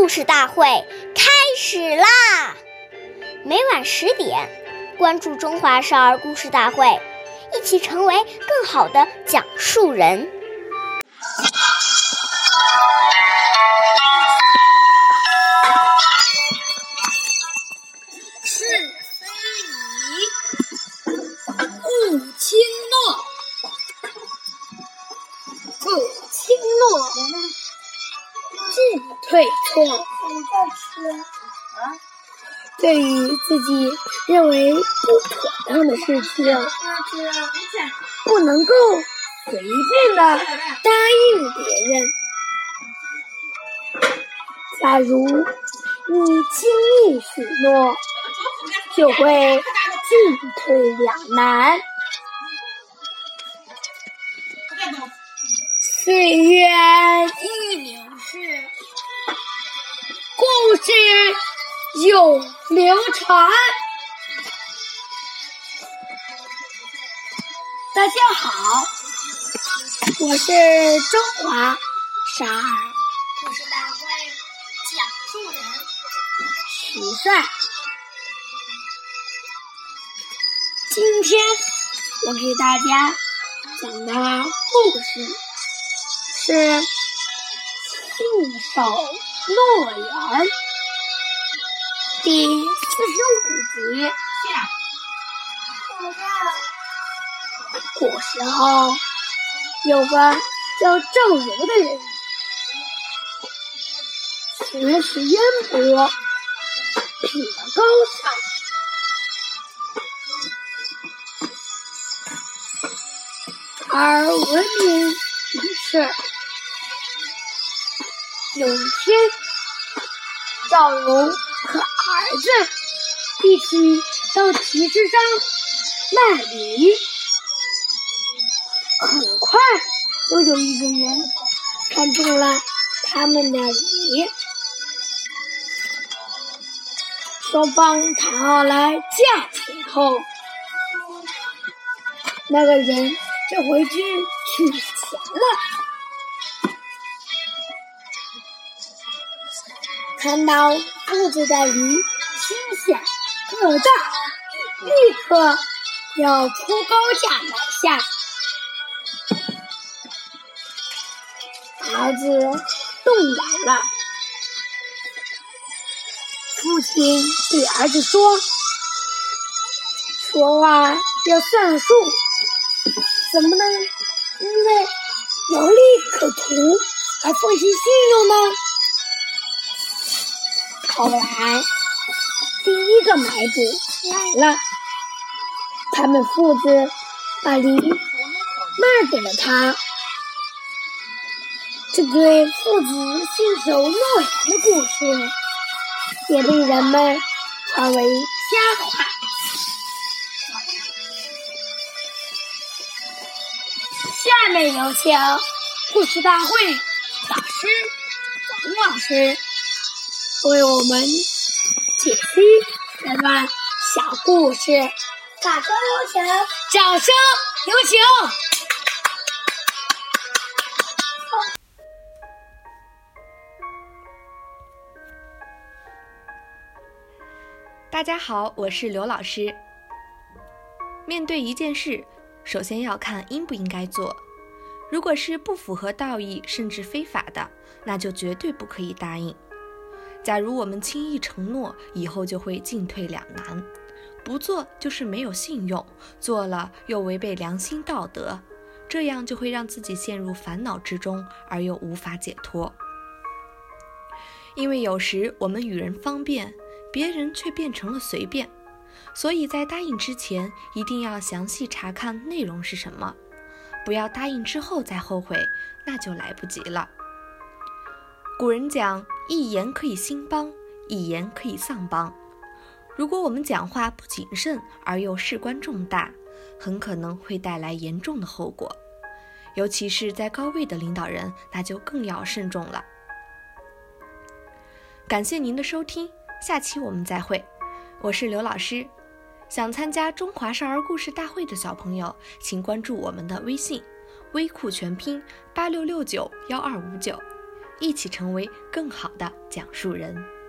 故事大会开始啦！每晚十点，关注《中华少儿故事大会》，一起成为更好的讲述人。是非礼，勿轻诺。不轻诺，进退错。对于自己认为不妥当的事情，不能够随便的答应别人。假如你轻易许诺，就会进退两难。岁月易流逝，故事永流传。大家好，我是中华少儿故事大会讲述人徐帅。今天我给大家讲的故事是《信守诺言》第四十五集。古时候有个叫郑如的人，学识渊博，品德高尚。而闻名于世。有一天，赵龙和儿子一起到集市上卖梨，很快就有一个人看中了他们的梨，双方谈好了价钱后，那个人。就回去取钱了。看到肚子的梨心想个大，立刻要出高价买下。儿子动摇了，父亲对儿子说：“说话要算数。”怎么能因为有利可图而放弃信用呢？后来，第一个买主来了，他们父子把梨卖给了他。这对父子信守诺言的故事，也被人们传为佳话。下面有请故事大会导师王老师为我们解析这段小故事。掌声有请！掌声有请！大家好，我是刘老师。面对一件事。首先要看应不应该做，如果是不符合道义甚至非法的，那就绝对不可以答应。假如我们轻易承诺，以后就会进退两难，不做就是没有信用，做了又违背良心道德，这样就会让自己陷入烦恼之中，而又无法解脱。因为有时我们与人方便，别人却变成了随便。所以在答应之前，一定要详细查看内容是什么，不要答应之后再后悔，那就来不及了。古人讲，一言可以兴邦，一言可以丧邦。如果我们讲话不谨慎而又事关重大，很可能会带来严重的后果。尤其是在高位的领导人，那就更要慎重了。感谢您的收听，下期我们再会。我是刘老师。想参加中华少儿故事大会的小朋友，请关注我们的微信“微库全拼八六六九幺二五九”，一起成为更好的讲述人。